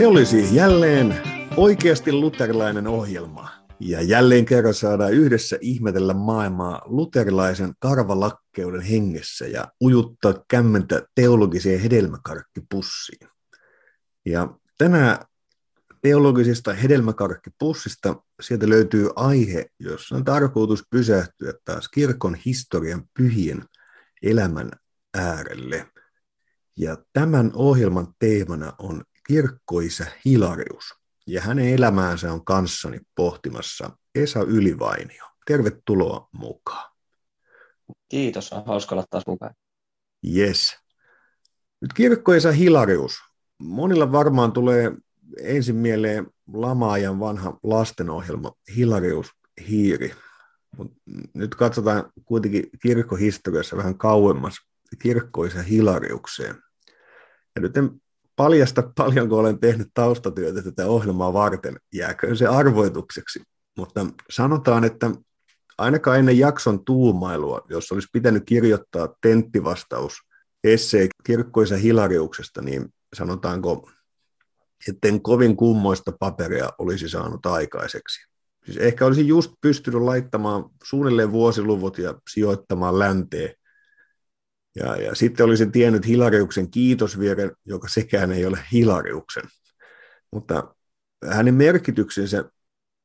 Se oli siis jälleen oikeasti luterilainen ohjelma. Ja jälleen kerran saadaan yhdessä ihmetellä maailmaa luterilaisen karvalakkeuden hengessä ja ujuttaa kämmentä teologiseen hedelmäkarkkipussiin. Ja tänään teologisesta hedelmäkarkkipussista sieltä löytyy aihe, jossa on tarkoitus pysähtyä taas kirkon historian pyhien elämän äärelle. Ja tämän ohjelman teemana on kirkkoisä Hilarius. Ja hänen elämäänsä on kanssani pohtimassa Esa Ylivainio. Tervetuloa mukaan. Kiitos, on hauska olla taas mukaan. Yes. Nyt kirkkoisa Hilarius. Monilla varmaan tulee ensin mieleen lamaajan vanha lastenohjelma Hilarius Hiiri. Mut nyt katsotaan kuitenkin kirkkohistoriassa vähän kauemmas kirkkoisa Hilariukseen. Ja nyt en paljasta paljonko olen tehnyt taustatyötä tätä ohjelmaa varten, jääkö se arvoitukseksi. Mutta sanotaan, että ainakaan ennen jakson tuumailua, jos olisi pitänyt kirjoittaa tenttivastaus essee kirkkoisa Hilariuksesta, niin sanotaanko, etten kovin kummoista paperia olisi saanut aikaiseksi. Siis ehkä olisi just pystynyt laittamaan suunnilleen vuosiluvut ja sijoittamaan länteen ja, ja sitten olisin tiennyt Hilariuksen kiitosvieren, joka sekään ei ole Hilariuksen. Mutta hänen merkityksensä,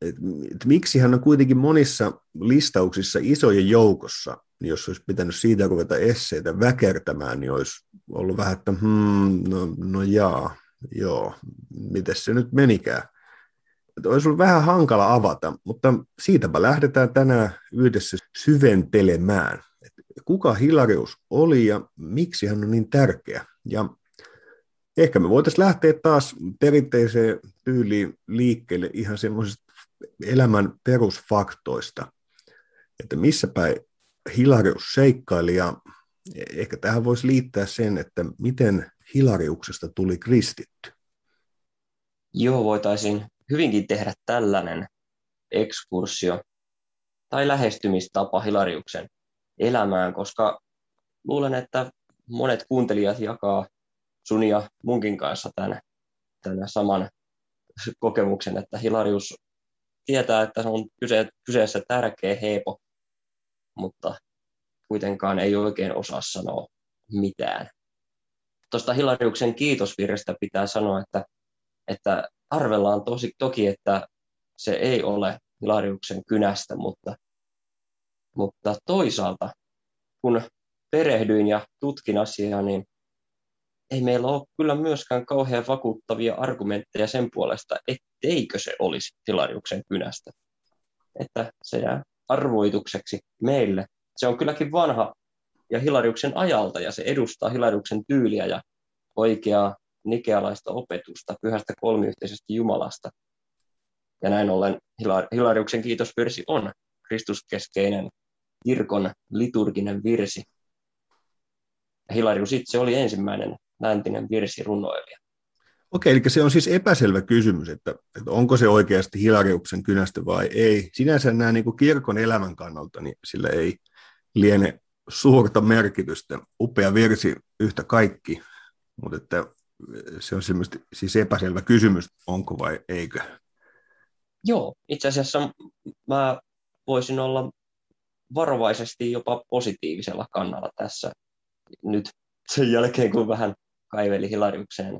että et miksi hän on kuitenkin monissa listauksissa isojen joukossa, niin jos olisi pitänyt siitä ruveta esseitä väkertämään, niin olisi ollut vähän, että hmm, no, no jaa, joo, miten se nyt menikään. Että olisi ollut vähän hankala avata, mutta siitäpä lähdetään tänään yhdessä syventelemään kuka Hilarius oli ja miksi hän on niin tärkeä. Ja ehkä me voitaisiin lähteä taas perinteiseen tyyliin liikkeelle ihan semmoisista elämän perusfaktoista, että missä päin Hilarius seikkaili ja ehkä tähän voisi liittää sen, että miten Hilariuksesta tuli kristitty. Joo, voitaisiin hyvinkin tehdä tällainen ekskursio tai lähestymistapa Hilariuksen elämään, koska luulen, että monet kuuntelijat jakaa sun ja munkin kanssa tämän, tämän saman kokemuksen, että Hilarius tietää, että se on kyse, kyseessä tärkeä heepo, mutta kuitenkaan ei oikein osaa sanoa mitään. Tuosta Hilariuksen kiitosvirrestä pitää sanoa, että, että arvellaan tosi, toki, että se ei ole Hilariuksen kynästä, mutta mutta toisaalta, kun perehdyin ja tutkin asiaa, niin ei meillä ole kyllä myöskään kauhean vakuuttavia argumentteja sen puolesta, etteikö se olisi Hilariuksen kynästä. Että se jää arvoitukseksi meille. Se on kylläkin vanha ja Hilariuksen ajalta ja se edustaa Hilariuksen tyyliä ja oikeaa nikealaista opetusta pyhästä kolmiyhteisestä Jumalasta. Ja näin ollen Hilariuksen kiitosvirsi on kristuskeskeinen kirkon liturginen virsi. Hilarius itse oli ensimmäinen läntinen virsirunoilija. Okei, eli se on siis epäselvä kysymys, että, että onko se oikeasti Hilariuksen kynästä vai ei. Sinänsä nämä niin kuin kirkon elämän kannalta, niin sillä ei liene suurta merkitystä. Upea virsi yhtä kaikki, mutta että se on siis epäselvä kysymys, onko vai eikö. Joo, itse asiassa mä voisin olla varovaisesti jopa positiivisella kannalla tässä nyt sen jälkeen, kun vähän kaiveli Hilariukseen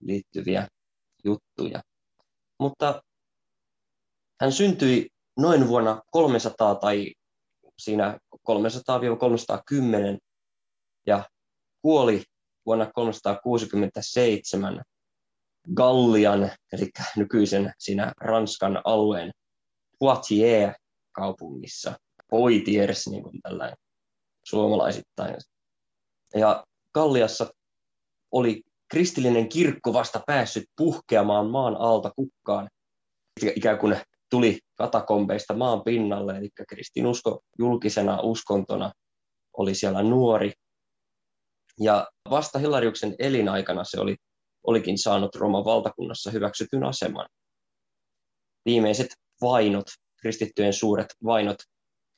liittyviä juttuja. Mutta hän syntyi noin vuonna 300 tai siinä 300-310 ja kuoli vuonna 367 Gallian, eli nykyisen siinä Ranskan alueen Poitiers-kaupungissa Poitiers, niin kuin tällainen suomalaisittain. Ja Kalliassa oli kristillinen kirkko vasta päässyt puhkeamaan maan alta kukkaan. Ikään kuin tuli katakombeista maan pinnalle, eli kristinusko julkisena uskontona oli siellä nuori. Ja vasta Hilariuksen elinaikana se oli, olikin saanut Rooman valtakunnassa hyväksytyn aseman. Viimeiset vainot, kristittyjen suuret vainot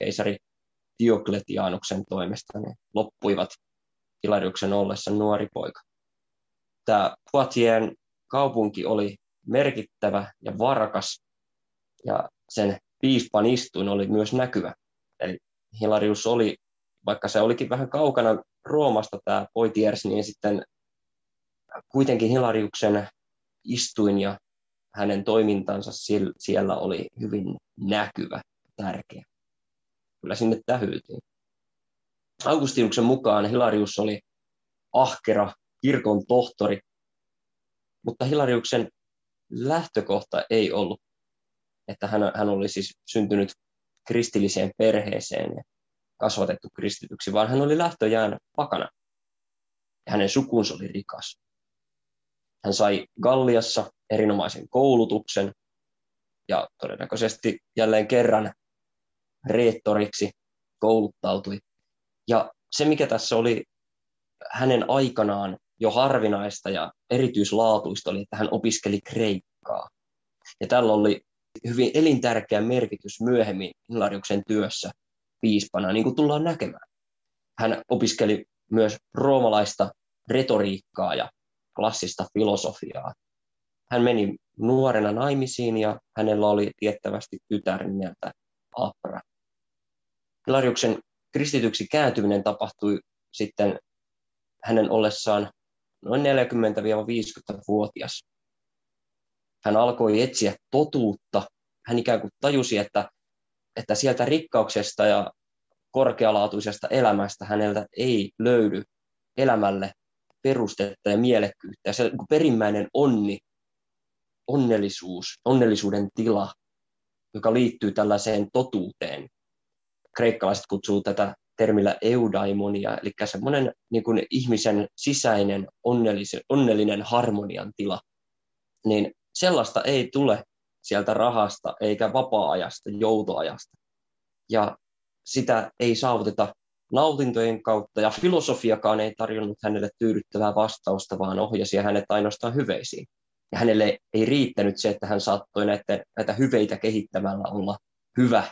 keisari Diokletianuksen toimesta ne loppuivat Hilariuksen ollessa nuori poika. Tämä Poitien kaupunki oli merkittävä ja varkas, ja sen piispan istuin oli myös näkyvä. Eli Hilarius oli, vaikka se olikin vähän kaukana Roomasta tämä Poitiers, niin sitten kuitenkin Hilariuksen istuin ja hänen toimintansa siellä oli hyvin näkyvä, tärkeä. Kyllä sinne tähyytiin. Augustinuksen mukaan Hilarius oli ahkera kirkon tohtori, mutta Hilariuksen lähtökohta ei ollut, että hän, hän oli siis syntynyt kristilliseen perheeseen ja kasvatettu kristityksi, vaan hän oli lähtöjään pakana. Ja hänen sukunsa oli rikas. Hän sai Galliassa erinomaisen koulutuksen ja todennäköisesti jälleen kerran reettoriksi kouluttautui. Ja se, mikä tässä oli hänen aikanaan jo harvinaista ja erityislaatuista, oli, että hän opiskeli kreikkaa. Ja tällä oli hyvin elintärkeä merkitys myöhemmin Hilariuksen työssä piispana, niin kuin tullaan näkemään. Hän opiskeli myös roomalaista retoriikkaa ja klassista filosofiaa. Hän meni nuorena naimisiin ja hänellä oli tiettävästi tytär nimeltä Apra. Hilariuksen kristityksi kääntyminen tapahtui sitten hänen ollessaan noin 40-50-vuotias. Hän alkoi etsiä totuutta. Hän ikään kuin tajusi, että, että sieltä rikkauksesta ja korkealaatuisesta elämästä häneltä ei löydy elämälle perustetta ja mielekkyyttä. Ja se niin perimmäinen onni, onnellisuus, onnellisuuden tila, joka liittyy tällaiseen totuuteen. Kreikkalaiset kutsuu tätä termillä eudaimonia, eli semmoinen niin kuin ihmisen sisäinen onnellinen harmonian tila. Niin sellaista ei tule sieltä rahasta eikä vapaa-ajasta, joutoajasta. Ja sitä ei saavuteta nautintojen kautta, ja filosofiakaan ei tarjonnut hänelle tyydyttävää vastausta, vaan ohjasi hänet ainoastaan hyveisiin. Ja hänelle ei riittänyt se, että hän saattoi näitä, näitä hyveitä kehittämällä olla hyvä.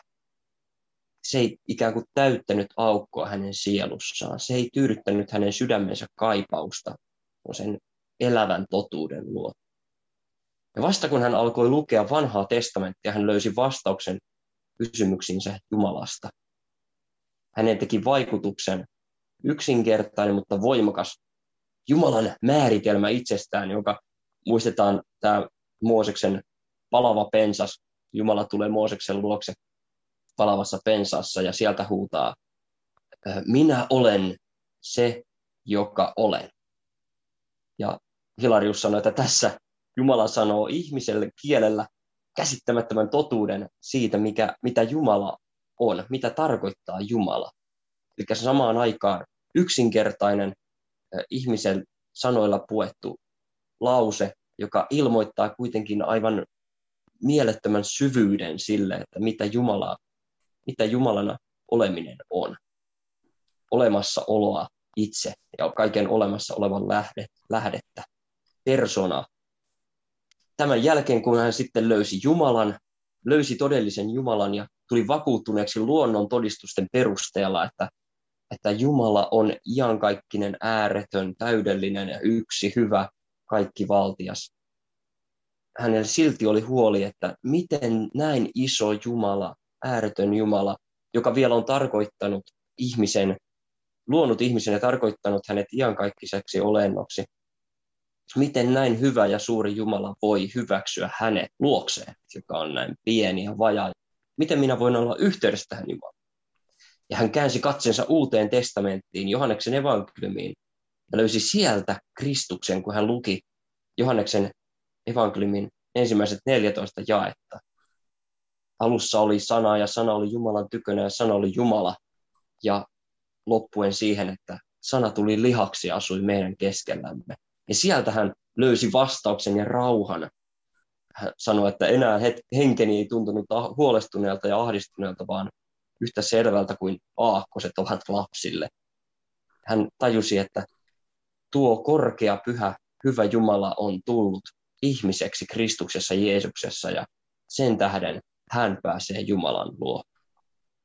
Se ei ikään kuin täyttänyt aukkoa hänen sielussaan. Se ei tyydyttänyt hänen sydämensä kaipausta sen elävän totuuden luo. Ja vasta kun hän alkoi lukea vanhaa testamenttia, hän löysi vastauksen kysymyksiinsä Jumalasta hänen teki vaikutuksen yksinkertainen, mutta voimakas Jumalan määritelmä itsestään, joka muistetaan tämä Mooseksen palava pensas. Jumala tulee Mooseksen luokse palavassa pensassa ja sieltä huutaa, minä olen se, joka olen. Ja Hilarius sanoi, että tässä Jumala sanoo ihmiselle kielellä käsittämättömän totuuden siitä, mikä, mitä Jumala on, mitä tarkoittaa Jumala. Eli samaan aikaan yksinkertainen ihmisen sanoilla puettu lause, joka ilmoittaa kuitenkin aivan mielettömän syvyyden sille, että mitä, Jumala, mitä Jumalana oleminen on. Olemassaoloa itse ja kaiken olemassa olevan lähde, lähdettä, persona. Tämän jälkeen, kun hän sitten löysi Jumalan, löysi todellisen Jumalan ja tuli vakuuttuneeksi luonnon todistusten perusteella, että, että Jumala on iankaikkinen, ääretön, täydellinen ja yksi hyvä, kaikki valtias. Hänellä silti oli huoli, että miten näin iso Jumala, ääretön Jumala, joka vielä on tarkoittanut ihmisen, luonut ihmisen ja tarkoittanut hänet iankaikkiseksi olennoksi, miten näin hyvä ja suuri Jumala voi hyväksyä hänet luokseen, joka on näin pieni ja vajaa miten minä voin olla yhteydessä tähän Jumalaan. Ja hän käänsi katsensa uuteen testamenttiin, Johanneksen evankeliumiin, ja löysi sieltä Kristuksen, kun hän luki Johanneksen evankeliumin ensimmäiset 14 jaetta. Alussa oli sana ja sana oli Jumalan tykönä ja sana oli Jumala. Ja loppuen siihen, että sana tuli lihaksi ja asui meidän keskellämme. Ja sieltä hän löysi vastauksen ja rauhan hän sanoi, että enää henkeni ei tuntunut huolestuneelta ja ahdistuneelta, vaan yhtä selvältä kuin aakkoset ovat lapsille. Hän tajusi, että tuo korkea, pyhä, hyvä Jumala on tullut ihmiseksi Kristuksessa Jeesuksessa ja sen tähden hän pääsee Jumalan luo.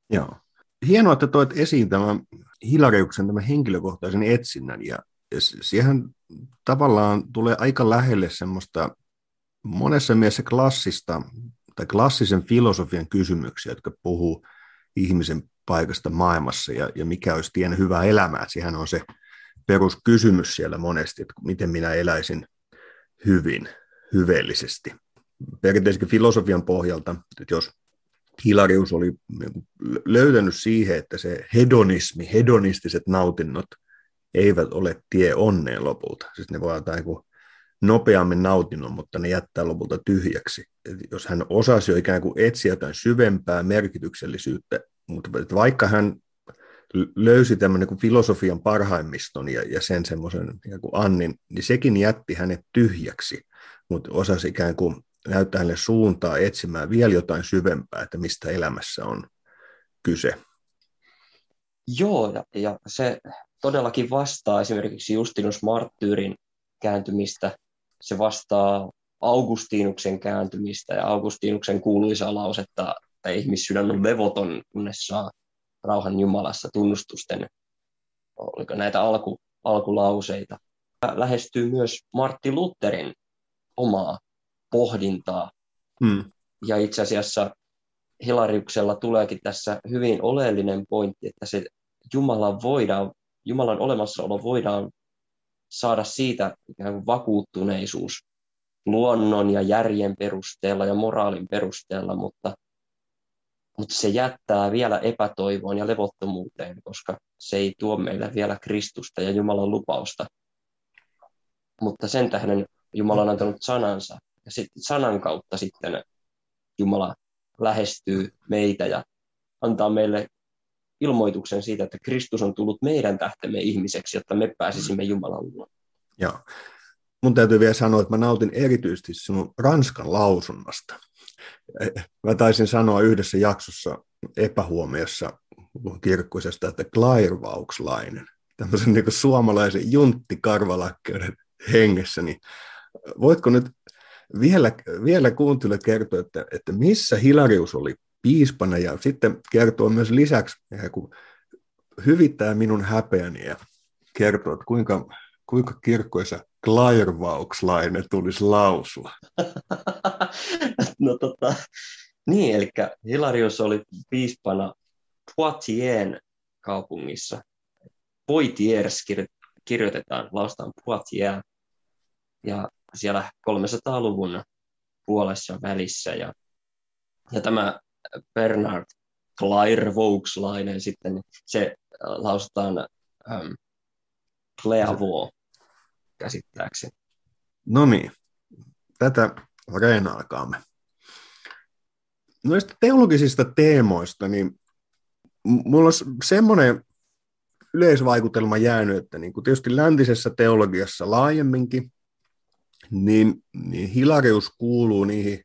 Joo. Hienoa, että toit esiin tämän Hilariuksen tämän henkilökohtaisen etsinnän ja siihen tavallaan tulee aika lähelle semmoista monessa mielessä klassista tai klassisen filosofian kysymyksiä, jotka puhuu ihmisen paikasta maailmassa ja, ja mikä olisi tien hyvää elämää. Sehän on se peruskysymys siellä monesti, että miten minä eläisin hyvin, hyveellisesti. Perinteisen filosofian pohjalta, että jos Hilarius oli niin löytänyt siihen, että se hedonismi, hedonistiset nautinnot eivät ole tie onneen lopulta. Siis ne voi antaa niin nopeammin nautinnon, mutta ne jättää lopulta tyhjäksi. Et jos hän osasi jo ikään kuin etsiä jotain syvempää merkityksellisyyttä, mutta vaikka hän löysi tämän niin filosofian parhaimmiston ja, ja sen semmoisen Annin, niin sekin jätti hänet tyhjäksi, mutta osasi ikään kuin näyttää hänelle suuntaa etsimään vielä jotain syvempää, että mistä elämässä on kyse. Joo, ja, ja se todellakin vastaa esimerkiksi Justinus Marttyyrin kääntymistä, se vastaa Augustinuksen kääntymistä ja Augustinuksen kuuluisa lausetta, että ihmissydän on levoton, kunnes saa rauhan Jumalassa tunnustusten, oliko näitä alku, alkulauseita. Lähestyy myös Martti Lutherin omaa pohdintaa. Hmm. Ja itse asiassa Hilariuksella tuleekin tässä hyvin oleellinen pointti, että se Jumalan, voidaan, Jumalan olemassaolo voidaan saada siitä ikään kuin vakuuttuneisuus luonnon ja järjen perusteella ja moraalin perusteella, mutta, mutta se jättää vielä epätoivoon ja levottomuuteen, koska se ei tuo meille vielä Kristusta ja Jumalan lupausta. Mutta sen tähden Jumala on antanut sanansa, ja sitten sanan kautta sitten Jumala lähestyy meitä ja antaa meille ilmoituksen siitä, että Kristus on tullut meidän tähtemme ihmiseksi, jotta me pääsisimme Jumalan luo. Joo. Mun täytyy vielä sanoa, että mä nautin erityisesti sinun ranskan lausunnasta. Mä taisin sanoa yhdessä jaksossa epähuomiossa kirkkuisesta, että klairvaukslainen, tämmöisen niin suomalaisen junttikarvalakkeuden hengessä, niin voitko nyt vielä, vielä kuuntele kertoa, että, että missä Hilarius oli piispana ja sitten kertoo myös lisäksi, kun hyvittää minun häpeäni ja kertoo, että kuinka, kuinka kirkkoisa klairvaukslainen tulisi lausua. no tota, niin, eli Hilarius oli piispana Poitien kaupungissa. Poitiers kirjoitetaan, laustaan Poitiers. Ja siellä 300-luvun puolessa välissä. Ja, ja tämä Bernard Clairvaux-lainen sitten, se lausutaan ähm, Cleavo käsittääkseni. No niin, tätä reenaakaamme. Noista teologisista teemoista, niin mulla on semmoinen yleisvaikutelma jäänyt, että niin kuin tietysti läntisessä teologiassa laajemminkin, niin, niin Hilarius kuuluu niihin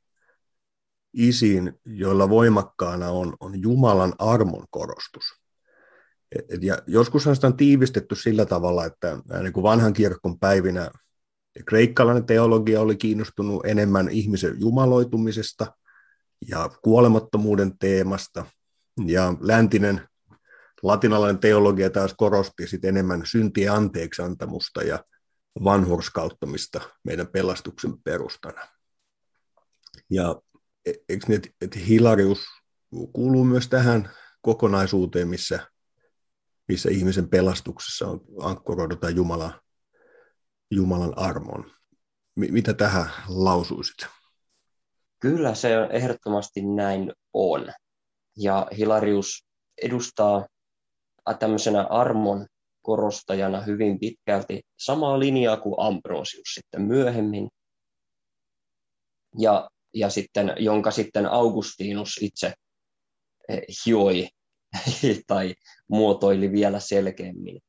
isiin, joilla voimakkaana on, on Jumalan armon korostus. Et, ja joskushan sitä on tiivistetty sillä tavalla, että niin kuin vanhan kirkon päivinä kreikkalainen teologia oli kiinnostunut enemmän ihmisen jumaloitumisesta ja kuolemattomuuden teemasta, ja läntinen latinalainen teologia taas korosti sit enemmän syntien anteeksiantamusta ja vanhurskauttamista meidän pelastuksen perustana. Ja e, eikö niin, että Hilarius kuuluu myös tähän kokonaisuuteen, missä, missä ihmisen pelastuksessa on ankkoroidutaan Jumala, Jumalan armon. Mitä tähän lausuisit? Kyllä se on ehdottomasti näin on. Ja Hilarius edustaa tämmöisenä armon korostajana hyvin pitkälti samaa linjaa kuin Ambrosius sitten myöhemmin, ja, ja sitten, jonka sitten Augustinus itse eh, hioi tai muotoili vielä selkeämmin.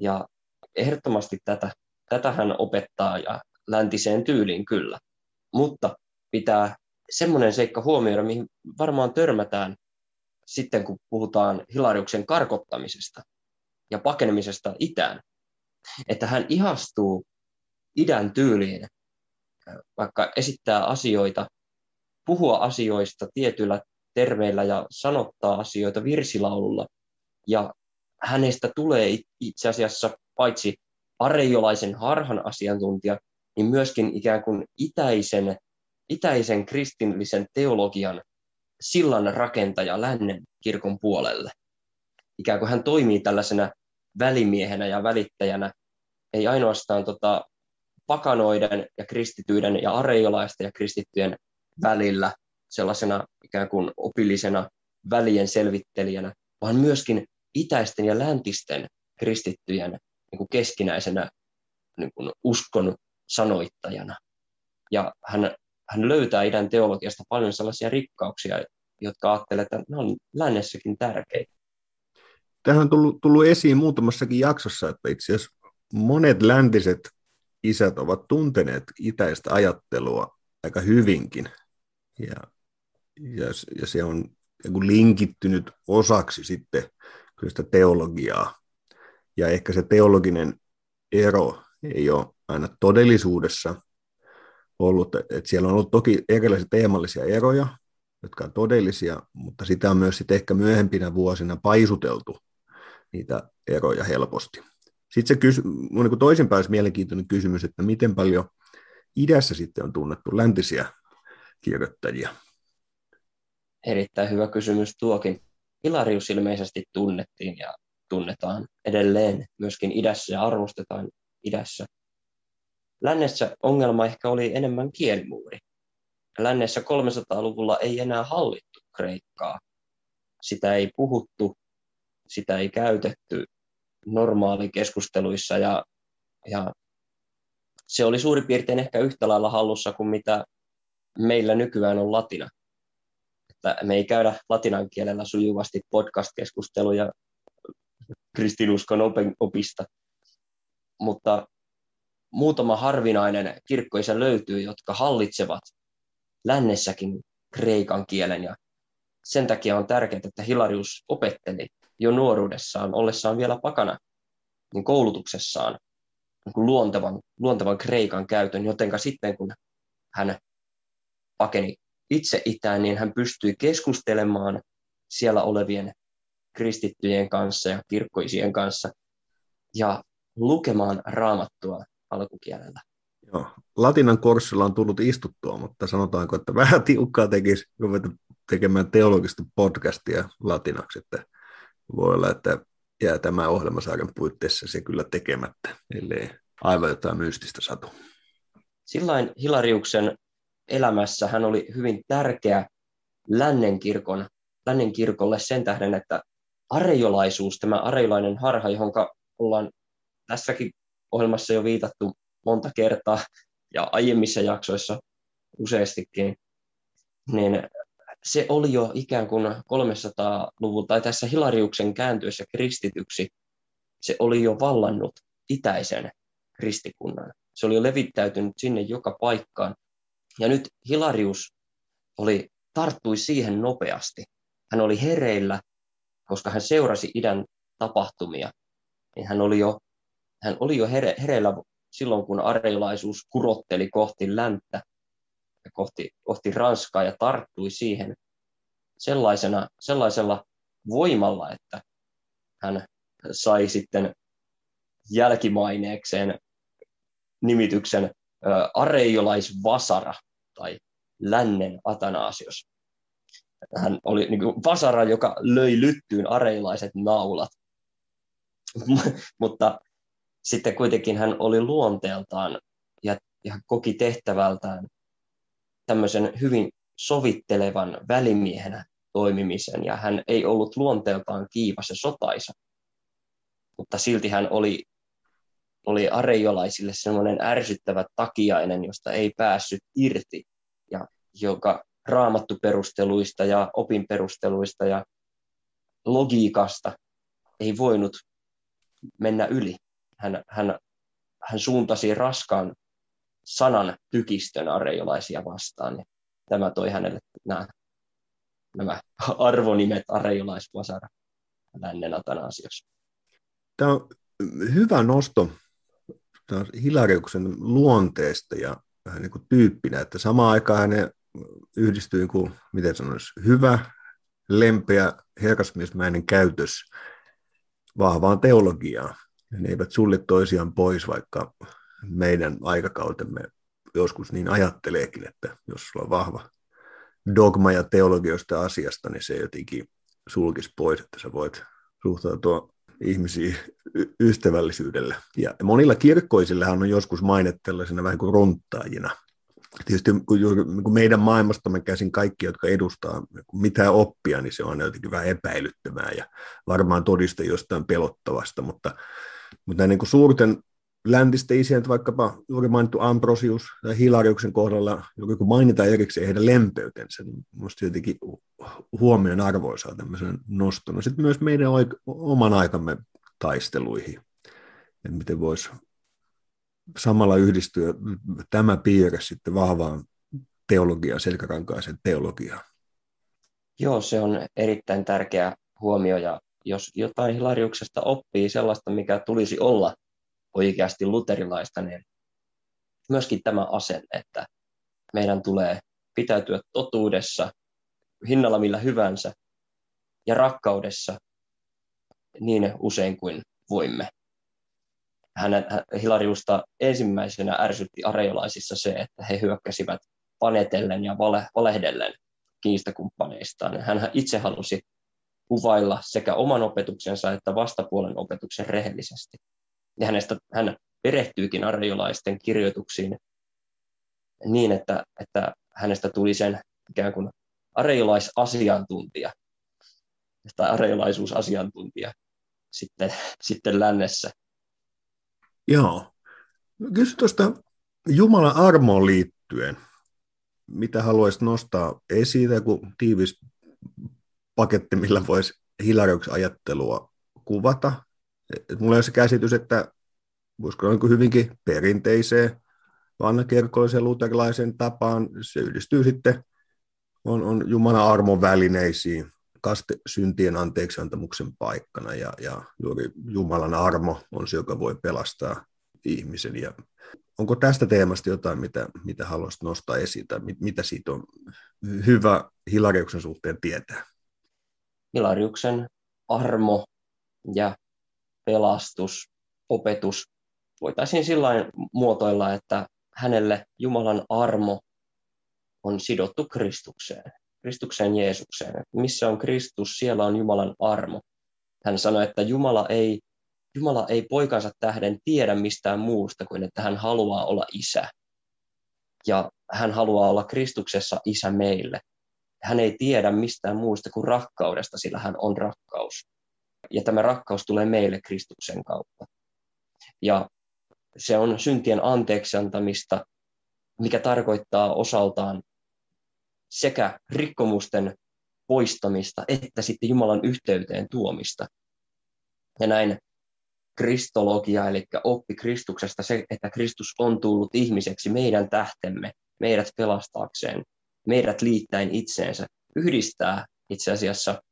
Ja ehdottomasti tätä, tätä hän opettaa ja läntiseen tyyliin kyllä. Mutta pitää semmoinen seikka huomioida, mihin varmaan törmätään sitten, kun puhutaan Hilariuksen karkottamisesta – ja pakenemisesta itään. Että hän ihastuu idän tyyliin, vaikka esittää asioita, puhua asioista tietyillä terveillä ja sanottaa asioita virsilaululla. Ja hänestä tulee itse asiassa paitsi areiolaisen harhan asiantuntija, niin myöskin ikään kuin itäisen, itäisen kristillisen teologian sillan rakentaja lännen kirkon puolelle. Ikään kuin hän toimii tällaisena välimiehenä ja välittäjänä, ei ainoastaan tota, pakanoiden ja kristityiden ja areiolaisten ja kristittyjen välillä sellaisena ikään kuin opillisena välien selvittelijänä, vaan myöskin itäisten ja läntisten kristittyjen niin kuin keskinäisenä niin kuin uskon sanoittajana. Ja hän, hän löytää idän teologiasta paljon sellaisia rikkauksia, jotka ajattelee, että ne on lännessäkin tärkeitä. Tähän on tullut, tullut esiin muutamassakin jaksossa, että itse asiassa monet läntiset isät ovat tunteneet itäistä ajattelua aika hyvinkin. Ja, ja, ja se on linkittynyt osaksi sitten kyllä sitä teologiaa. Ja ehkä se teologinen ero ei ole aina todellisuudessa ollut, että siellä on ollut toki erilaisia teemallisia eroja, jotka on todellisia, mutta sitä on myös sitten ehkä myöhempinä vuosina paisuteltu niitä eroja helposti. Sitten se kysy, niin toisinpäin olisi mielenkiintoinen kysymys, että miten paljon idässä sitten on tunnettu läntisiä kirjoittajia? Erittäin hyvä kysymys tuokin. Hilarius ilmeisesti tunnettiin ja tunnetaan edelleen myöskin idässä ja arvostetaan idässä. Lännessä ongelma ehkä oli enemmän kielimuuri. Lännessä 300-luvulla ei enää hallittu kreikkaa. Sitä ei puhuttu, sitä ei käytetty normaalikeskusteluissa ja, ja se oli suurin piirtein ehkä yhtä lailla hallussa kuin mitä meillä nykyään on latina. Että me ei käydä latinan kielellä sujuvasti podcast-keskusteluja kristinuskon opista, mutta muutama harvinainen kirkkoisa löytyy, jotka hallitsevat lännessäkin kreikan kielen ja sen takia on tärkeää, että Hilarius opetteli jo nuoruudessaan, ollessaan vielä pakana, niin koulutuksessaan niin luontevan, luontevan kreikan käytön, jotenka sitten kun hän pakeni itse itään, niin hän pystyi keskustelemaan siellä olevien kristittyjen kanssa ja kirkkoisien kanssa ja lukemaan raamattua alkukielellä. Joo. Latinan kurssilla on tullut istuttua, mutta sanotaanko, että vähän tiukkaa tekisi ruveta tekemään teologista podcastia latinaksi, että voi olla, että jää tämä ohjelmasarjan puitteissa se kyllä tekemättä, ellei aivan jotain mystistä satu. Sillain Hilariuksen elämässä hän oli hyvin tärkeä lännen, kirkon, lännen kirkolle sen tähden, että arejolaisuus, tämä arejolainen harha, johon ollaan tässäkin ohjelmassa jo viitattu monta kertaa ja aiemmissa jaksoissa useastikin, niin se oli jo ikään kuin 300-luvulta tai tässä Hilariuksen kääntyessä kristityksi, se oli jo vallannut itäisen kristikunnan. Se oli jo levittäytynyt sinne joka paikkaan. Ja nyt Hilarius oli, tarttui siihen nopeasti. Hän oli hereillä, koska hän seurasi idän tapahtumia. Niin hän oli jo, hän oli jo here, hereillä silloin, kun areilaisuus kurotteli kohti länttä kohti, kohti Ranskaa ja tarttui siihen sellaisena, sellaisella voimalla, että hän sai sitten jälkimaineekseen nimityksen areiolaisvasara tai lännen Atanasios. Hän oli niin kuin vasara, joka löi lyttyyn areilaiset naulat. Mutta sitten kuitenkin hän oli luonteeltaan ja, ja koki tehtävältään tämmöisen hyvin sovittelevan välimiehenä toimimisen, ja hän ei ollut luonteeltaan kiivas ja sotaisa. Mutta silti hän oli, oli areiolaisille semmoinen ärsyttävä takiainen, josta ei päässyt irti, ja joka raamattuperusteluista ja opinperusteluista ja logiikasta ei voinut mennä yli. Hän, hän, hän suuntasi raskaan sanan tykistön areiolaisia vastaan. Ja tämä toi hänelle nämä, nämä arvonimet areiolaisvasara lännen Atanasios. Tämä on hyvä nosto Hilariuksen luonteesta ja vähän niin kuin tyyppinä, että samaan aikaan hänen yhdistyy, kuin, miten sanoisi, hyvä, lempeä, herrasmiesmäinen käytös vahvaan teologiaan. Ne eivät sulle toisiaan pois, vaikka meidän aikakautemme joskus niin ajatteleekin, että jos sulla on vahva dogma ja teologioista asiasta, niin se jotenkin sulkisi pois, että sä voit suhtautua ihmisiin y- ystävällisyydellä. Ja monilla kirkkoisillehan on joskus mainittu tällaisena vähän kuin runttaajina. Tietysti kun, kun meidän maailmastamme käsin kaikki, jotka edustaa mitään oppia, niin se on jotenkin vähän epäilyttävää ja varmaan todiste jostain pelottavasta, mutta, mutta näin niin kuin suurten läntisten isien, vaikkapa juuri mainittu Ambrosius tai Hilariuksen kohdalla, joku kun mainitaan erikseen heidän lempeytensä, niin minusta jotenkin huomion arvoisaa tämmöisen noston. Sitten myös meidän oman aikamme taisteluihin, että miten voisi samalla yhdistyä tämä piirre sitten vahvaan teologiaan, selkärankaisen teologiaan. Joo, se on erittäin tärkeä huomio ja jos jotain Hilariuksesta oppii sellaista, mikä tulisi olla oikeasti luterilaista, niin myöskin tämä asenne, että meidän tulee pitäytyä totuudessa hinnalla millä hyvänsä ja rakkaudessa niin usein kuin voimme. Hänen, Hilariusta ensimmäisenä ärsytti areolaisissa se, että he hyökkäsivät panetellen ja vale, valehdellen kiistakumppaneistaan. Hän itse halusi kuvailla sekä oman opetuksensa että vastapuolen opetuksen rehellisesti ja hänestä, hän perehtyykin arjolaisten kirjoituksiin niin, että, että hänestä tuli sen ikään kuin arjolaisasiantuntija tai arjolaisuusasiantuntija sitten, sitten lännessä. Joo. Kysy tuosta Jumalan armoon liittyen. Mitä haluaisit nostaa esiin, kun tiivis paketti, millä voisi Hilariuksen ajattelua kuvata? Et mulla on se käsitys, että voisiko niin hyvinkin perinteiseen vanhakirkolliseen luterilaisen tapaan, se yhdistyy sitten, on, on Jumalan armon välineisiin, kaste syntien anteeksiantamuksen paikkana ja, ja juuri Jumalan armo on se, joka voi pelastaa ihmisen. Ja onko tästä teemasta jotain, mitä, mitä haluaisit nostaa esiin tai mit, mitä siitä on hyvä Hilariuksen suhteen tietää? Hilariuksen armo ja pelastus, opetus voitaisiin sillä muotoilla, että hänelle Jumalan armo on sidottu Kristukseen, Kristukseen Jeesukseen. Että missä on Kristus, siellä on Jumalan armo. Hän sanoi, että Jumala ei, Jumala ei poikansa tähden tiedä mistään muusta kuin, että hän haluaa olla isä. Ja hän haluaa olla Kristuksessa isä meille. Hän ei tiedä mistään muusta kuin rakkaudesta, sillä hän on rakkaus ja tämä rakkaus tulee meille Kristuksen kautta. Ja se on syntien anteeksiantamista, mikä tarkoittaa osaltaan sekä rikkomusten poistamista että sitten Jumalan yhteyteen tuomista. Ja näin kristologia, eli oppi Kristuksesta, se, että Kristus on tullut ihmiseksi meidän tähtemme, meidät pelastaakseen, meidät liittäen itseensä, yhdistää itse asiassa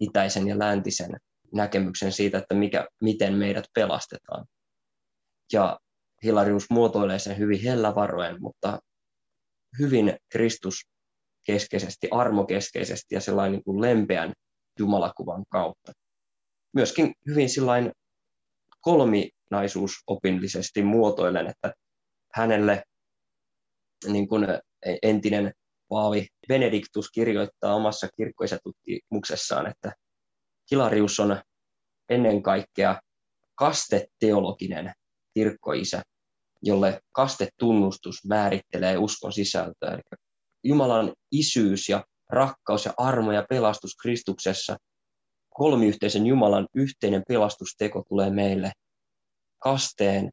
itäisen ja läntisen näkemyksen siitä, että mikä, miten meidät pelastetaan. Ja Hilarius muotoilee sen hyvin hellävaroen, mutta hyvin Kristus keskeisesti, armokeskeisesti ja sellainen niin kuin lempeän Jumalakuvan kautta. Myöskin hyvin sellainen kolminaisuusopillisesti muotoilen, että hänelle niin kuin entinen Paavi Benediktus kirjoittaa omassa kirkkoisätutkimuksessaan, että Hilarius on ennen kaikkea kasteteologinen kirkkoisä, jolle kastetunnustus määrittelee uskon sisältöä. Eli Jumalan isyys ja rakkaus ja armo ja pelastus Kristuksessa, kolmiyhteisen Jumalan yhteinen pelastusteko tulee meille kasteen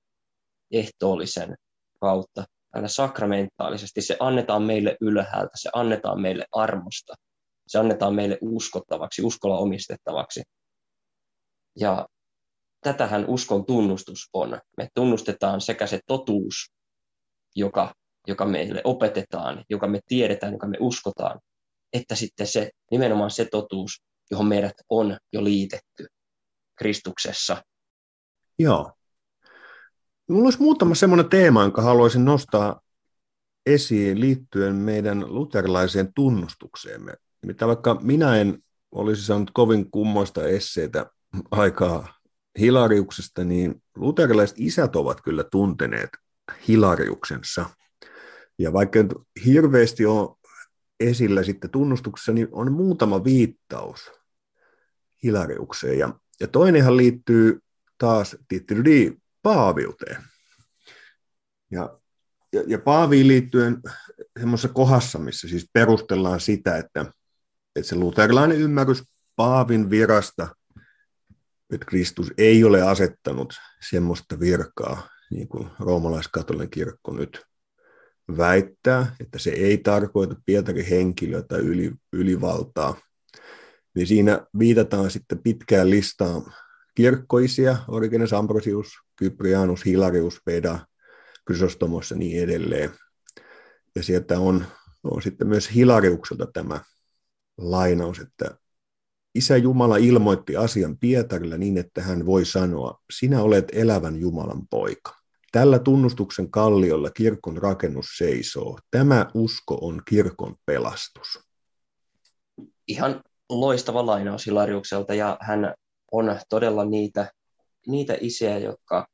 ehtoollisen kautta, aina sakramentaalisesti. Se annetaan meille ylhäältä, se annetaan meille armosta – se annetaan meille uskottavaksi, uskolla omistettavaksi. Ja tätähän uskon tunnustus on. Me tunnustetaan sekä se totuus, joka, joka meille opetetaan, joka me tiedetään, joka me uskotaan, että sitten se nimenomaan se totuus, johon meidät on jo liitetty Kristuksessa. Joo. Minulla olisi muutama semmoinen teema, jonka haluaisin nostaa esiin liittyen meidän luterilaiseen tunnustukseemme. Mitä vaikka minä en olisi saanut kovin kummoista esseitä aikaa Hilariuksesta, niin luterilaiset isät ovat kyllä tunteneet Hilariuksensa. Ja vaikka nyt hirveästi on esillä sitten tunnustuksessa, niin on muutama viittaus Hilariukseen. Ja, ja toinenhan liittyy taas titteli Paaviuteen. Ja, ja, ja Paaviin liittyen semmoisessa kohdassa, missä siis perustellaan sitä, että, että se luterilainen ymmärrys Paavin virasta, että Kristus ei ole asettanut semmoista virkaa, niin kuin roomalaiskatolinen kirkko nyt väittää, että se ei tarkoita Pietarin henkilöä tai yli, ylivaltaa, niin siinä viitataan sitten pitkään listaan kirkkoisia, Origenes Ambrosius, Kyprianus, Hilarius, Veda, Chrysostomos ja niin edelleen. Ja sieltä on, on sitten myös Hilariukselta tämä lainaus, että Isä Jumala ilmoitti asian Pietarille niin, että hän voi sanoa, sinä olet elävän Jumalan poika. Tällä tunnustuksen kalliolla kirkon rakennus seisoo. Tämä usko on kirkon pelastus. Ihan loistava lainaus Hilariukselta ja hän on todella niitä, niitä isiä, jotka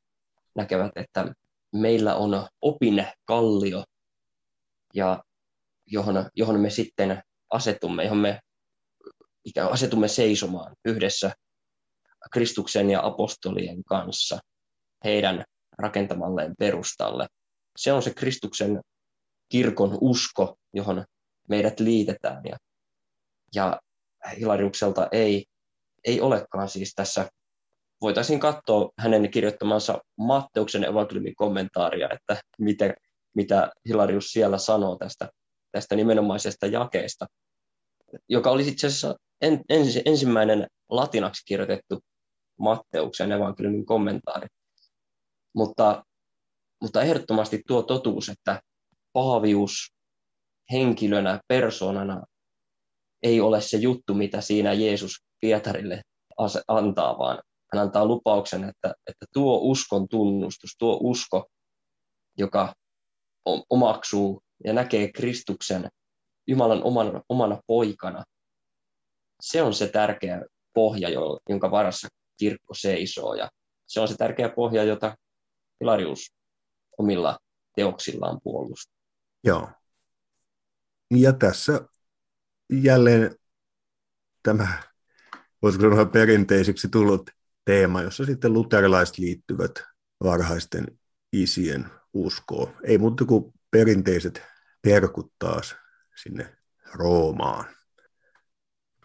näkevät, että meillä on opin kallio, ja johon, johon me sitten asetumme, johon me ikään asetumme seisomaan yhdessä Kristuksen ja apostolien kanssa heidän rakentamalleen perustalle. Se on se Kristuksen kirkon usko, johon meidät liitetään. Ja, ja Hilariukselta ei, ei olekaan siis tässä, voitaisiin katsoa hänen kirjoittamansa Matteuksen evankeliumin kommentaaria, että mitä, mitä Hilarius siellä sanoo tästä, tästä nimenomaisesta jakeesta, joka oli itse asiassa en, ensi, ensimmäinen latinaksi kirjoitettu Matteuksen evankeliumin kommentaari. Mutta, mutta ehdottomasti tuo totuus, että Paavius henkilönä, persoonana ei ole se juttu, mitä siinä Jeesus Pietarille antaa, vaan hän antaa lupauksen, että, että tuo uskon tunnustus, tuo usko, joka omaksuu ja näkee Kristuksen Jumalan omana, omana poikana, se on se tärkeä pohja, jonka varassa kirkko seisoo. Ja se on se tärkeä pohja, jota Hilarius omilla teoksillaan puolustaa. Joo. Ja tässä jälleen tämä, voisiko sanoa perinteiseksi tullut teema, jossa sitten luterilaiset liittyvät varhaisten isien uskoon. Ei muuta kuin perinteiset terkut taas sinne Roomaan.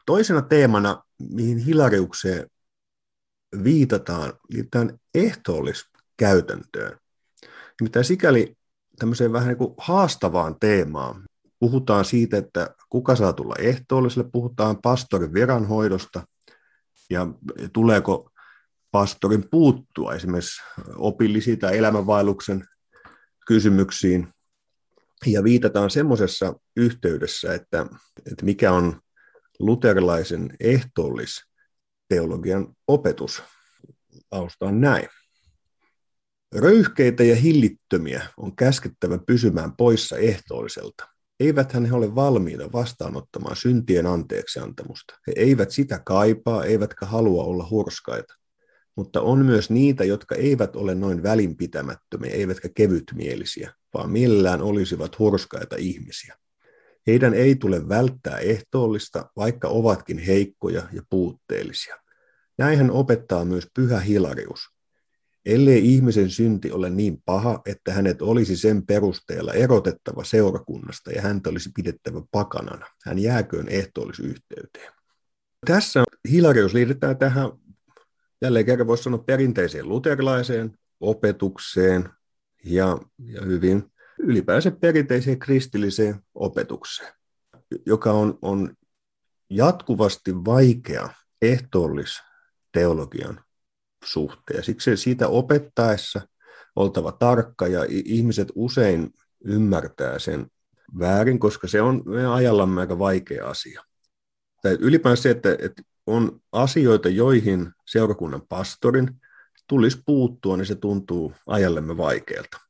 Toisena teemana, mihin Hilariukseen viitataan, liitetään ehtoolliskäytäntöön. Nimittäin sikäli tämmöiseen vähän niin kuin haastavaan teemaan. Puhutaan siitä, että kuka saa tulla ehtoolliselle, puhutaan pastorin viranhoidosta ja tuleeko pastorin puuttua esimerkiksi opillisiin tai elämänvaelluksen kysymyksiin. Ja viitataan semmoisessa yhteydessä, että, että mikä on luterilaisen ehtoollisteologian opetus. Taustaan näin. Röyhkeitä ja hillittömiä on käskettävä pysymään poissa ehtoolliselta. Eiväthän he ole valmiita vastaanottamaan syntien anteeksiantamusta. He eivät sitä kaipaa, eivätkä halua olla hurskaita. Mutta on myös niitä, jotka eivät ole noin välinpitämättömiä, eivätkä kevytmielisiä, vaan millään olisivat hurskaita ihmisiä. Heidän ei tule välttää ehtoollista, vaikka ovatkin heikkoja ja puutteellisia. Näin hän opettaa myös pyhä Hilarius. Ellei ihmisen synti ole niin paha, että hänet olisi sen perusteella erotettava seurakunnasta ja häntä olisi pidettävä pakanana, hän jääköön ehtoollisyhteyteen. Tässä Hilarius liitetään tähän, jälleen kerran voisi sanoa, perinteiseen luterilaiseen opetukseen ja, ja hyvin ylipäänsä perinteiseen kristilliseen opetukseen, joka on, on jatkuvasti vaikea ehtoollisteologian suhteen. Siksi siitä opettaessa oltava tarkka ja ihmiset usein ymmärtää sen väärin, koska se on ajallamme aika vaikea asia. Tai ylipäänsä se, että, että on asioita, joihin seurakunnan pastorin tulisi puuttua, niin se tuntuu ajallemme vaikealta.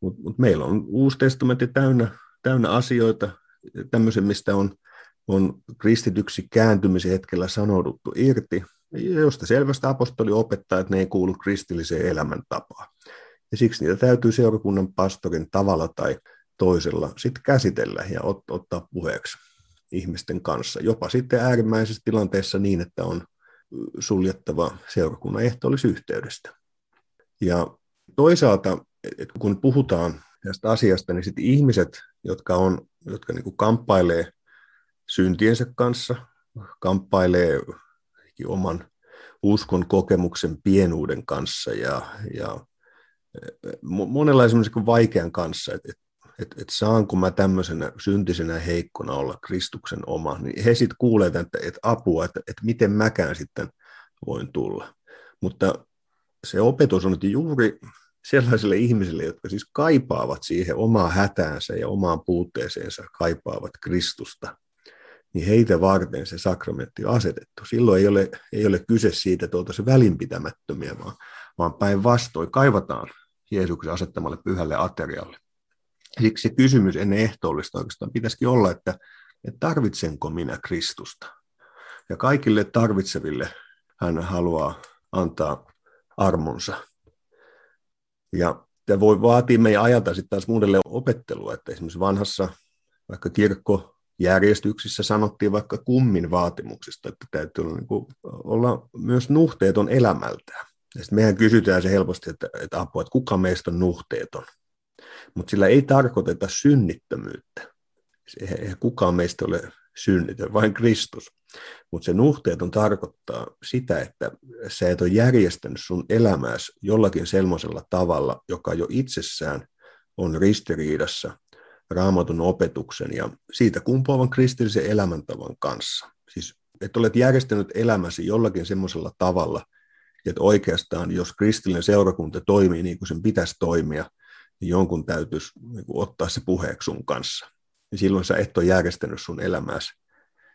Mutta mut meillä on uusi testamentti täynnä, täynnä asioita, tämmöisen, mistä on, on kristityksi kääntymisen hetkellä sanouduttu irti, josta selvästi apostoli opettaa, että ne ei kuulu kristilliseen elämäntapaan. Ja siksi niitä täytyy seurakunnan pastorin tavalla tai toisella sitten käsitellä ja ot, ottaa puheeksi ihmisten kanssa. Jopa sitten äärimmäisessä tilanteessa niin, että on suljettava seurakunnan ehtoollisyhteydestä. Ja toisaalta, kun puhutaan tästä asiasta, niin sitten ihmiset, jotka, on, jotka niin kuin kamppailee syntiensä kanssa, kamppailee oman uskon kokemuksen pienuuden kanssa ja, ja monella esimerkiksi vaikean kanssa, että et, et, saanko mä tämmöisenä syntisenä heikkona olla Kristuksen oma, niin he sitten kuulee, että, että apua, että, että miten mäkään sitten voin tulla. Mutta se opetus on että juuri sellaisille ihmisille, jotka siis kaipaavat siihen omaa hätäänsä ja omaan puutteeseensa, kaipaavat Kristusta, niin heitä varten se sakramentti on asetettu. Silloin ei ole, ei ole kyse siitä, että oltaisiin välinpitämättömiä, vaan, vaan päinvastoin kaivataan Jeesuksen asettamalle pyhälle aterialle. Siksi se kysymys ennen ehtoollista oikeastaan pitäisikin olla, että, että tarvitsenko minä Kristusta? Ja kaikille tarvitseville hän haluaa antaa armonsa. Ja tämä voi vaatia meidän ajalta sitten taas uudelleen opettelua, että esimerkiksi vanhassa vaikka kirkkojärjestyksissä sanottiin vaikka kummin vaatimuksista, että täytyy olla, niin kuin, olla myös nuhteeton elämältään. Ja sitten mehän kysytään se helposti, että, että apua, että kuka meistä on nuhteeton. Mutta sillä ei tarkoiteta synnittömyyttä. Eihän kukaan meistä ole synnitön, vain Kristus. Mutta se nuhteeton tarkoittaa sitä, että sä et ole järjestänyt sun elämääsi jollakin semmoisella tavalla, joka jo itsessään on ristiriidassa raamatun opetuksen ja siitä kumpuavan kristillisen elämäntavan kanssa. Siis, että olet järjestänyt elämäsi jollakin semmoisella tavalla, että oikeastaan jos kristillinen seurakunta toimii niin kuin sen pitäisi toimia, niin jonkun täytyisi niin kuin, ottaa se puheeksi sun kanssa. Ja silloin sä et ole järjestänyt sun elämääsi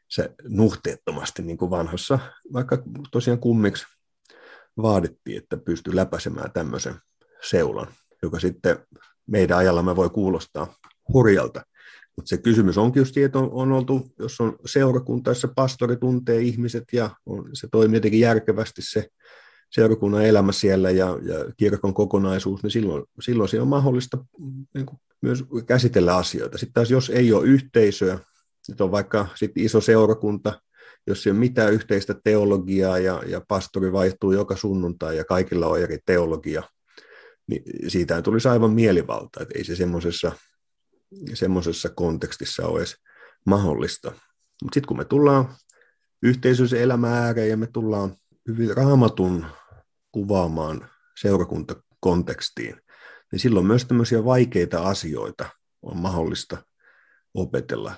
se nuhteettomasti, niin kuin vanhassa, vaikka tosiaan kummiksi vaadittiin, että pystyy läpäisemään tämmöisen seulan, joka sitten meidän ajallamme voi kuulostaa hurjalta. Mutta se kysymys onkin just, että on, on oltu, jos on seurakunta, jossa pastori tuntee ihmiset ja on, se toimii jotenkin järkevästi se seurakunnan elämä siellä ja, ja kirkon kokonaisuus, niin silloin, silloin siinä on mahdollista niin kuin, myös käsitellä asioita. Sitten taas jos ei ole yhteisöä, nyt on vaikka sit iso seurakunta, jos ei ole mitään yhteistä teologiaa ja, ja pastori vaihtuu joka sunnuntai ja kaikilla on eri teologia, niin siitä tulisi aivan mielivalta, että ei se semmoisessa semmoisessa kontekstissa ole edes mahdollista. Mutta sitten kun me tullaan yhteisöisen elämän ääreen ja me tullaan hyvin raamatun kuvaamaan seurakuntakontekstiin, niin silloin myös tämmöisiä vaikeita asioita on mahdollista opetella.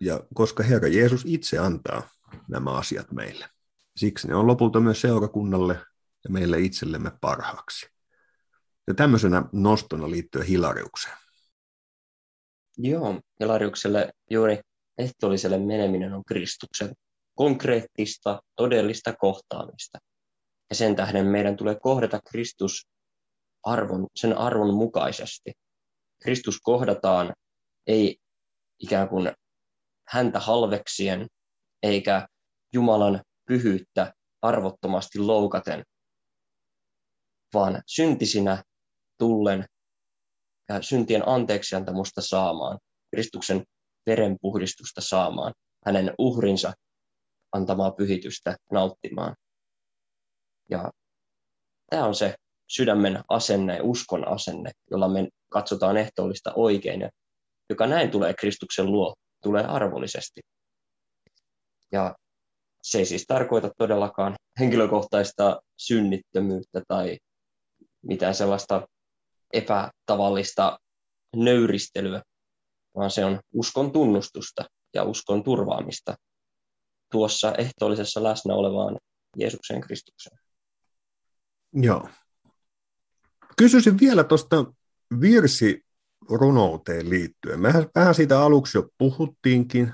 Ja koska Herra Jeesus itse antaa nämä asiat meille. Siksi ne on lopulta myös seurakunnalle ja meille itsellemme parhaaksi. Ja tämmöisenä nostona liittyen Hilariukseen. Joo, Hilariukselle juuri ehtoolliselle meneminen on Kristuksen konkreettista, todellista kohtaamista. Ja sen tähden meidän tulee kohdata Kristus arvon, sen arvon mukaisesti. Kristus kohdataan ei ikään kuin häntä halveksien, eikä Jumalan pyhyyttä arvottomasti loukaten, vaan syntisinä tullen ja syntien anteeksiantamusta saamaan, Kristuksen verenpuhdistusta saamaan, hänen uhrinsa antamaa pyhitystä nauttimaan. Ja tämä on se sydämen asenne, uskon asenne, jolla me katsotaan ehtoollista oikein ja joka näin tulee Kristuksen luo, tulee arvollisesti. Ja se ei siis tarkoita todellakaan henkilökohtaista synnittömyyttä tai mitään sellaista epätavallista nöyristelyä, vaan se on uskon tunnustusta ja uskon turvaamista tuossa ehtoollisessa läsnä olevaan Jeesuksen Kristukseen. Joo. Kysyisin vielä tuosta virsi runouteen liittyen. Mehän vähän siitä aluksi jo puhuttiinkin,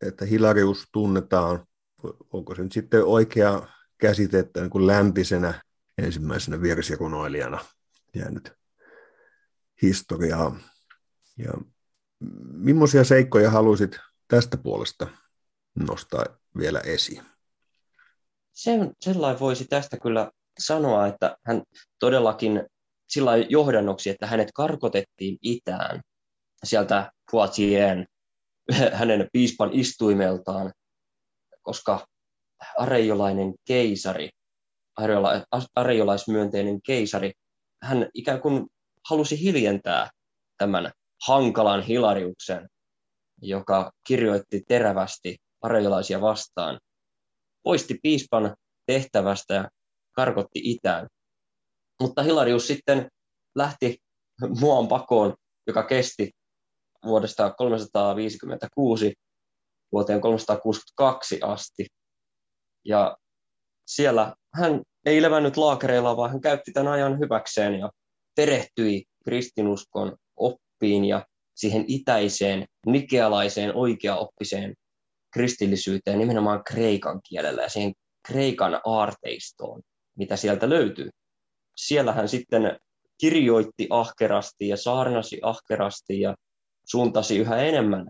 että Hilarius tunnetaan, onko se nyt sitten oikea käsite, että niin kuin läntisenä ensimmäisenä virsirunoilijana jäänyt historiaa. Ja millaisia seikkoja haluaisit tästä puolesta nostaa vielä esiin? sen, sellainen voisi tästä kyllä sanoa, että hän todellakin sillä johdannoksi, että hänet karkotettiin itään sieltä Poitien hänen piispan istuimeltaan, koska areiolainen keisari, areiolaismyönteinen keisari, hän ikään kuin halusi hiljentää tämän hankalan Hilariuksen, joka kirjoitti terävästi areiolaisia vastaan, poisti piispan tehtävästä karkotti itään. Mutta Hilarius sitten lähti muon pakoon, joka kesti vuodesta 356 vuoteen 362 asti. Ja siellä hän ei levännyt laakereilla, vaan hän käytti tämän ajan hyväkseen ja perehtyi kristinuskon oppiin ja siihen itäiseen, nikealaiseen, oikeaoppiseen kristillisyyteen nimenomaan kreikan kielellä ja siihen kreikan aarteistoon, mitä sieltä löytyy. Siellä hän sitten kirjoitti ahkerasti ja saarnasi ahkerasti ja suuntasi yhä enemmän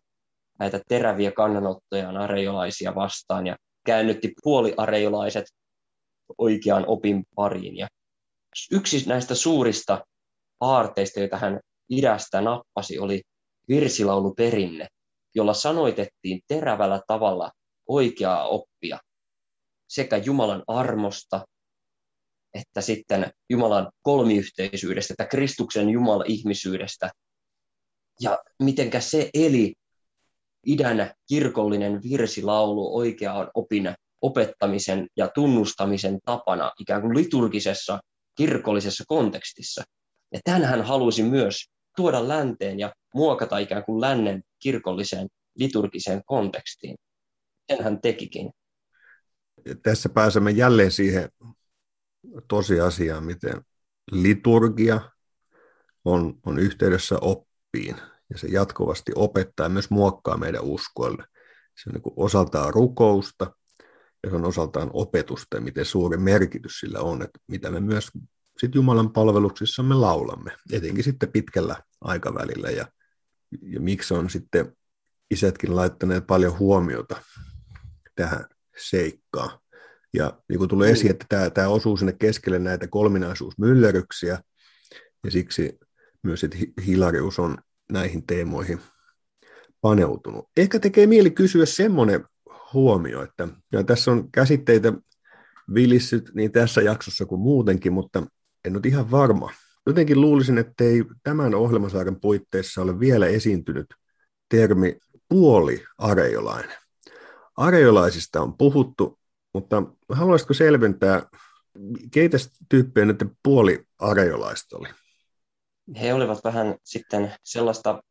näitä teräviä kannanottoja areiolaisia vastaan ja käännytti puoliareiolaiset oikean opin pariin. Ja yksi näistä suurista aarteista, joita hän idästä nappasi, oli virsilauluperinne, jolla sanoitettiin terävällä tavalla oikeaa oppia sekä Jumalan armosta että sitten Jumalan kolmiyhteisyydestä, että Kristuksen Jumala-ihmisyydestä ja mitenkä se eli idän kirkollinen virsilaulu oikeaan opin opettamisen ja tunnustamisen tapana ikään kuin liturgisessa kirkollisessa kontekstissa. Ja tämän hän halusi myös tuoda länteen ja muokata ikään kuin lännen kirkolliseen liturgiseen kontekstiin. Sen hän tekikin. Tässä pääsemme jälleen siihen tosiasiaan, miten liturgia on, on yhteydessä oppiin ja se jatkuvasti opettaa ja myös muokkaa meidän uskoille. Se on niin osaltaan rukousta ja se on osaltaan opetusta ja miten suuri merkitys sillä on, että mitä me myös sit Jumalan palveluksissamme laulamme, etenkin sitten pitkällä aikavälillä ja, ja miksi on sitten isätkin laittaneet paljon huomiota tähän seikkaan. Ja niin kuin tulee esiin, että tämä, tämä osuu sinne keskelle näitä kolminaisuusmyllerryksiä, ja siksi myös että Hilarius on näihin teemoihin paneutunut. Ehkä tekee mieli kysyä semmoinen huomio, että ja tässä on käsitteitä vilissyt niin tässä jaksossa kuin muutenkin, mutta en ole ihan varma. Jotenkin luulisin, että ei tämän ohjelmasarjan puitteissa ole vielä esiintynyt termi puoliareiolainen. Areiolaisista on puhuttu, mutta haluaisitko selventää, keitä tyyppejä nyt puoliareiolaista oli? he olivat vähän sitten sellaista,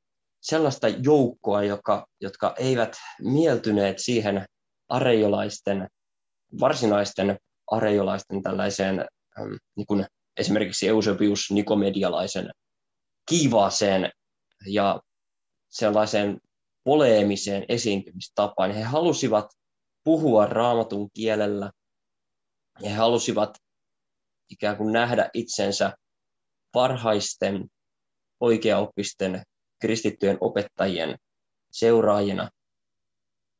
sellaista joukkoa, joka, jotka eivät mieltyneet siihen areiolaisten, varsinaisten areiolaisten tällaiseen niin kuin esimerkiksi Eusebius Nikomedialaisen kiivaaseen ja sellaiseen poleemiseen esiintymistapaan. He halusivat puhua raamatun kielellä. He halusivat ikään kuin nähdä itsensä parhaisten oikeaoppisten kristittyjen opettajien seuraajina,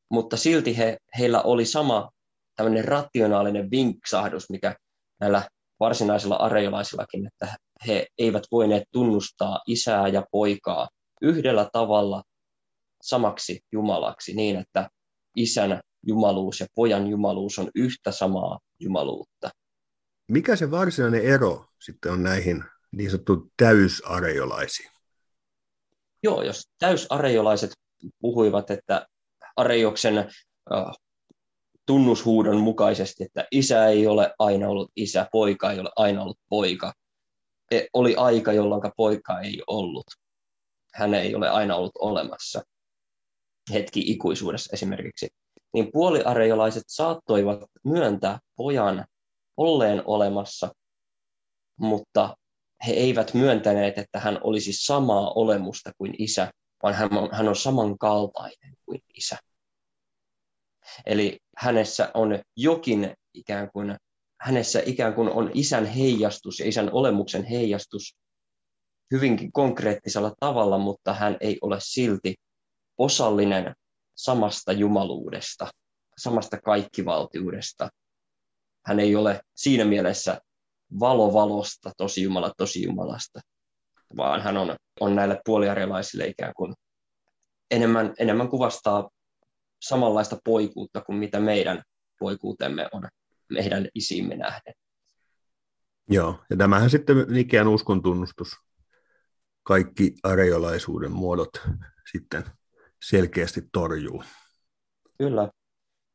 mutta silti he, heillä oli sama tämmöinen rationaalinen vinksahdus, mikä näillä varsinaisilla areiolaisillakin, että he eivät voineet tunnustaa isää ja poikaa yhdellä tavalla samaksi Jumalaksi niin, että isän jumaluus ja pojan jumaluus on yhtä samaa jumaluutta. Mikä se varsinainen ero sitten on näihin niin sanottu täysareiolaisiin? Joo, jos täysareiolaiset puhuivat, että Areioksen äh, tunnushuudon mukaisesti, että isä ei ole aina ollut isä, poika ei ole aina ollut poika. E, oli aika, jolloin poika ei ollut. Hän ei ole aina ollut olemassa. Hetki ikuisuudessa esimerkiksi. Niin puoliareiolaiset saattoivat myöntää pojan olleen olemassa, mutta he eivät myöntäneet, että hän olisi samaa olemusta kuin isä, vaan hän on, hän on samankaltainen kuin isä. Eli hänessä on jokin ikään kuin, hänessä ikään kuin on isän heijastus ja isän olemuksen heijastus hyvinkin konkreettisella tavalla, mutta hän ei ole silti osallinen samasta jumaluudesta, samasta kaikkivaltiudesta. hän ei ole siinä mielessä valo valosta, tosi Jumala tosi Jumalasta, vaan hän on, on näille puoliarjalaisille ikään kuin enemmän, enemmän kuvastaa samanlaista poikuutta kuin mitä meidän poikuutemme on meidän isimme nähden. Joo, ja tämähän sitten ikään uskon tunnustus. Kaikki areolaisuuden muodot sitten selkeästi torjuu. Kyllä.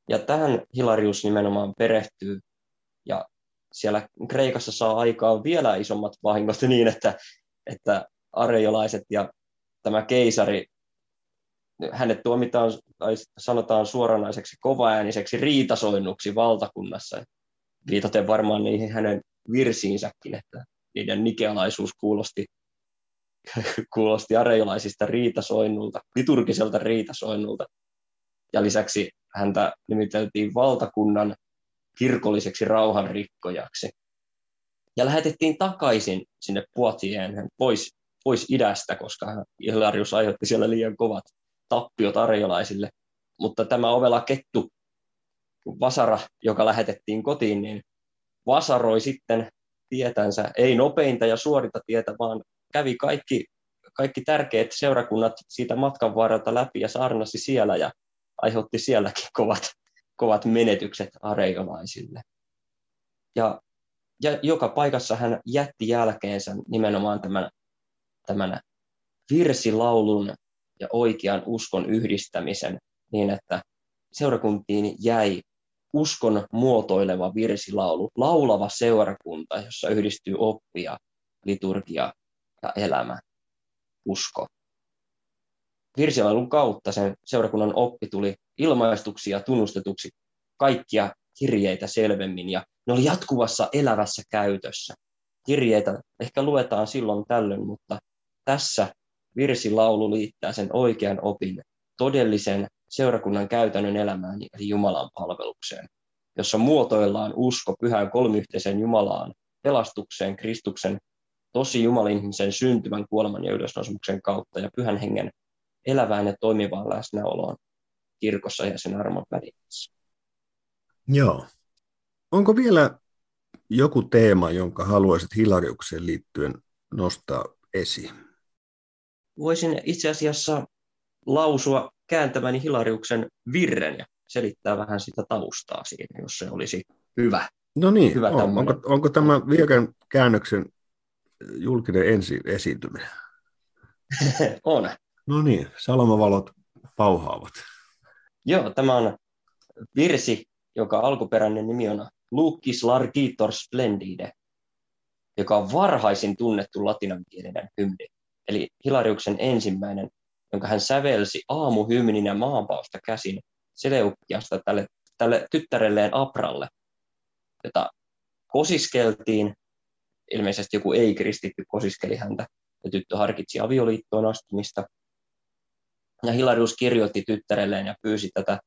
Ja tähän Hilarius nimenomaan perehtyy. Ja siellä Kreikassa saa aikaa vielä isommat vahingot niin, että, että areiolaiset ja tämä keisari, hänet tuomitaan, tai sanotaan suoranaiseksi kovaääniseksi riitasoinnuksi valtakunnassa. Viitaten varmaan niihin hänen virsiinsäkin, että niiden nikealaisuus kuulosti, kuulosti areiolaisista riitasoinnulta, liturgiselta riitasoinnulta. Ja lisäksi häntä nimiteltiin valtakunnan kirkolliseksi rauhanrikkojaksi. Ja lähetettiin takaisin sinne Poitieen pois, pois idästä, koska Hilarius aiheutti siellä liian kovat tappiot arjolaisille. Mutta tämä ovela kettu, Vasara, joka lähetettiin kotiin, niin vasaroi sitten tietänsä, ei nopeinta ja suorita tietä, vaan kävi kaikki, kaikki tärkeät seurakunnat siitä matkan varrelta läpi ja saarnasi siellä ja aiheutti sielläkin kovat, kovat menetykset areiolaisille. Ja, ja joka paikassa hän jätti jälkeensä nimenomaan tämän, tämän virsilaulun ja oikean uskon yhdistämisen niin, että seurakuntiin jäi uskon muotoileva virsilaulu, laulava seurakunta, jossa yhdistyy oppia, liturgia ja elämä, usko. Virsilaulun kautta sen seurakunnan oppi tuli ilmaistuksi ja tunnustetuksi kaikkia kirjeitä selvemmin ja ne oli jatkuvassa elävässä käytössä. Kirjeitä ehkä luetaan silloin tällöin, mutta tässä virsilaulu liittää sen oikean opin todellisen seurakunnan käytännön elämään eli Jumalan palvelukseen, jossa muotoillaan usko pyhään kolmiyhteiseen Jumalaan, pelastukseen, Kristuksen, tosi Jumalin syntymän, kuoleman ja ylösnousemuksen kautta ja pyhän hengen elävään ja toimivaan läsnäoloon kirkossa ja sen armon välissä. Joo. Onko vielä joku teema, jonka haluaisit Hilariukseen liittyen nostaa esiin? Voisin itse asiassa lausua kääntämäni Hilariuksen virren ja selittää vähän sitä taustaa siinä, jos se olisi hyvä. No niin, hyvä on, onko, onko tämä virren käännöksen julkinen ensi esiintyminen? on. No niin, salamavalot pauhaavat. Joo, tämä on virsi, joka alkuperäinen nimi on Lucis Largitor Splendide, joka on varhaisin tunnettu latinankielinen hymni. Eli Hilariuksen ensimmäinen jonka hän sävelsi aamuhymninä maanpaosta käsin Seleukiasta tälle, tälle tyttärelleen Apralle, jota kosiskeltiin, ilmeisesti joku ei-kristitty kosiskeli häntä, ja tyttö harkitsi avioliittoon astumista. Ja Hilarius kirjoitti tyttärelleen ja pyysi tätä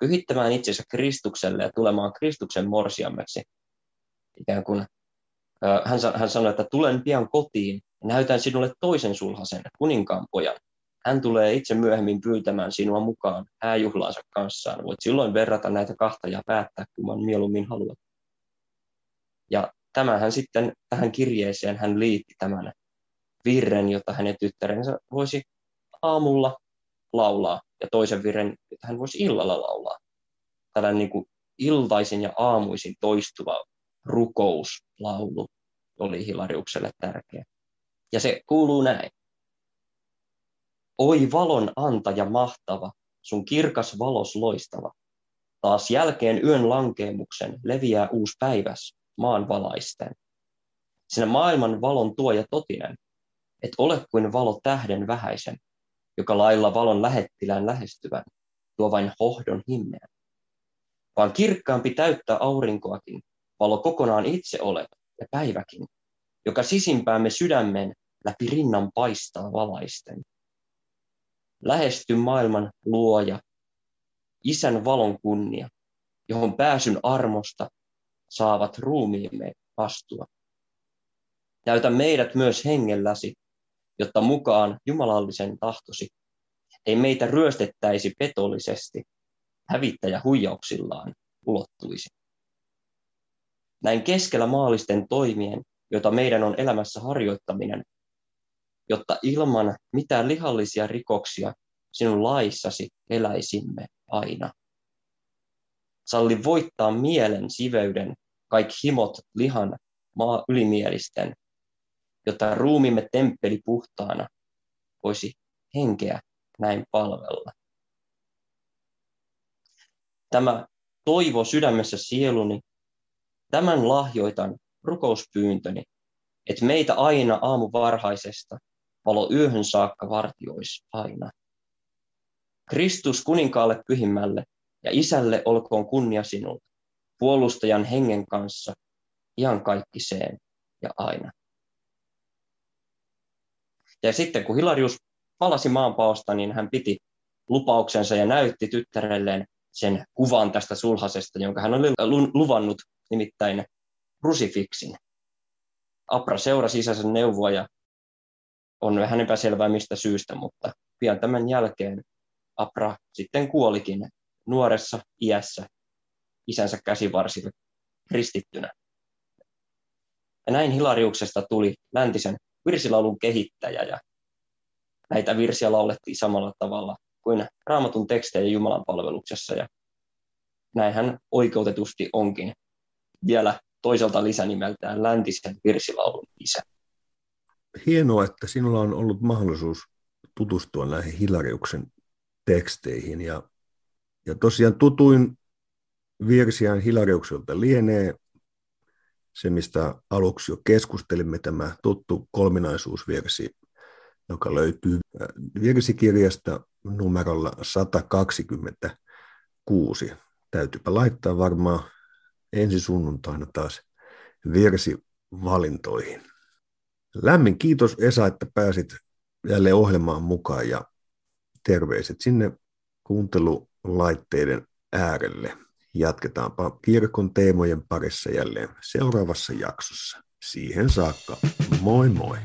pyhittämään itsensä Kristukselle ja tulemaan Kristuksen morsiammeksi. Ikään kuin hän, hän sanoi, että tulen pian kotiin ja näytän sinulle toisen sulhasen, kuninkaan pojan, hän tulee itse myöhemmin pyytämään sinua mukaan hääjuhlaansa kanssaan. Voit silloin verrata näitä kahta ja päättää, kumman mieluummin haluat. Ja tämähän sitten tähän kirjeeseen hän liitti tämän virren, jota hänen tyttärensä voisi aamulla laulaa ja toisen virren, jota hän voisi illalla laulaa. Tällainen niin kuin iltaisin ja aamuisin toistuva rukouslaulu oli Hilariukselle tärkeä. Ja se kuuluu näin. Oi valon antaja mahtava, sun kirkas valos loistava. Taas jälkeen yön lankeemuksen leviää uusi päiväs maan valaisten. Sinä maailman valon tuoja totinen, et ole kuin valo tähden vähäisen, joka lailla valon lähettilään lähestyvän, tuo vain hohdon himmeän. Vaan kirkkaampi täyttää aurinkoakin, valo kokonaan itse olet ja päiväkin, joka sisimpäämme sydämen läpi rinnan paistaa valaisten. Lähesty maailman luoja, isän valon kunnia, johon pääsyn armosta saavat ruumiimme astua. Täytä meidät myös hengelläsi, jotta mukaan jumalallisen tahtosi ei meitä ryöstettäisi petollisesti, hävittäjä huijauksillaan ulottuisi. näin keskellä maallisten toimien, joita meidän on elämässä harjoittaminen, jotta ilman mitään lihallisia rikoksia sinun laissasi eläisimme aina. Salli voittaa mielen siveyden, kaikki himot lihan maa ylimielisten, jotta ruumimme temppeli puhtaana voisi henkeä näin palvella. Tämä toivo sydämessä sieluni, tämän lahjoitan rukouspyyntöni, että meitä aina aamu varhaisesta valo yöhön saakka vartioisi aina. Kristus kuninkaalle pyhimmälle ja isälle olkoon kunnia sinulle, puolustajan hengen kanssa, ihan kaikkiseen ja aina. Ja sitten kun Hilarius palasi maanpaosta, niin hän piti lupauksensa ja näytti tyttärelleen sen kuvan tästä sulhasesta, jonka hän oli luvannut, nimittäin krusifiksin. Apra seurasi isänsä neuvoa ja on vähän epäselvää mistä syystä, mutta pian tämän jälkeen Apra sitten kuolikin nuoressa iässä isänsä käsivarsille kristittynä. Ja näin Hilariuksesta tuli läntisen virsilaulun kehittäjä ja näitä virsiä laulettiin samalla tavalla kuin raamatun tekstejä Jumalan palveluksessa ja näinhän oikeutetusti onkin vielä toiselta lisänimeltään läntisen virsilaulun isä. Hienoa, että sinulla on ollut mahdollisuus tutustua näihin Hilariuksen teksteihin ja, ja tosiaan tutuin virsiään Hilariukselta lienee se, mistä aluksi jo keskustelimme, tämä tuttu kolminaisuusvirsi, joka löytyy äh, virsikirjasta numerolla 126. Täytyypä laittaa varmaan ensi sunnuntaina taas virsivalintoihin. Lämmin kiitos Esa, että pääsit jälleen ohjelmaan mukaan ja terveiset sinne kuuntelulaitteiden äärelle. Jatketaanpa kirkon teemojen parissa jälleen seuraavassa jaksossa. Siihen saakka, moi moi!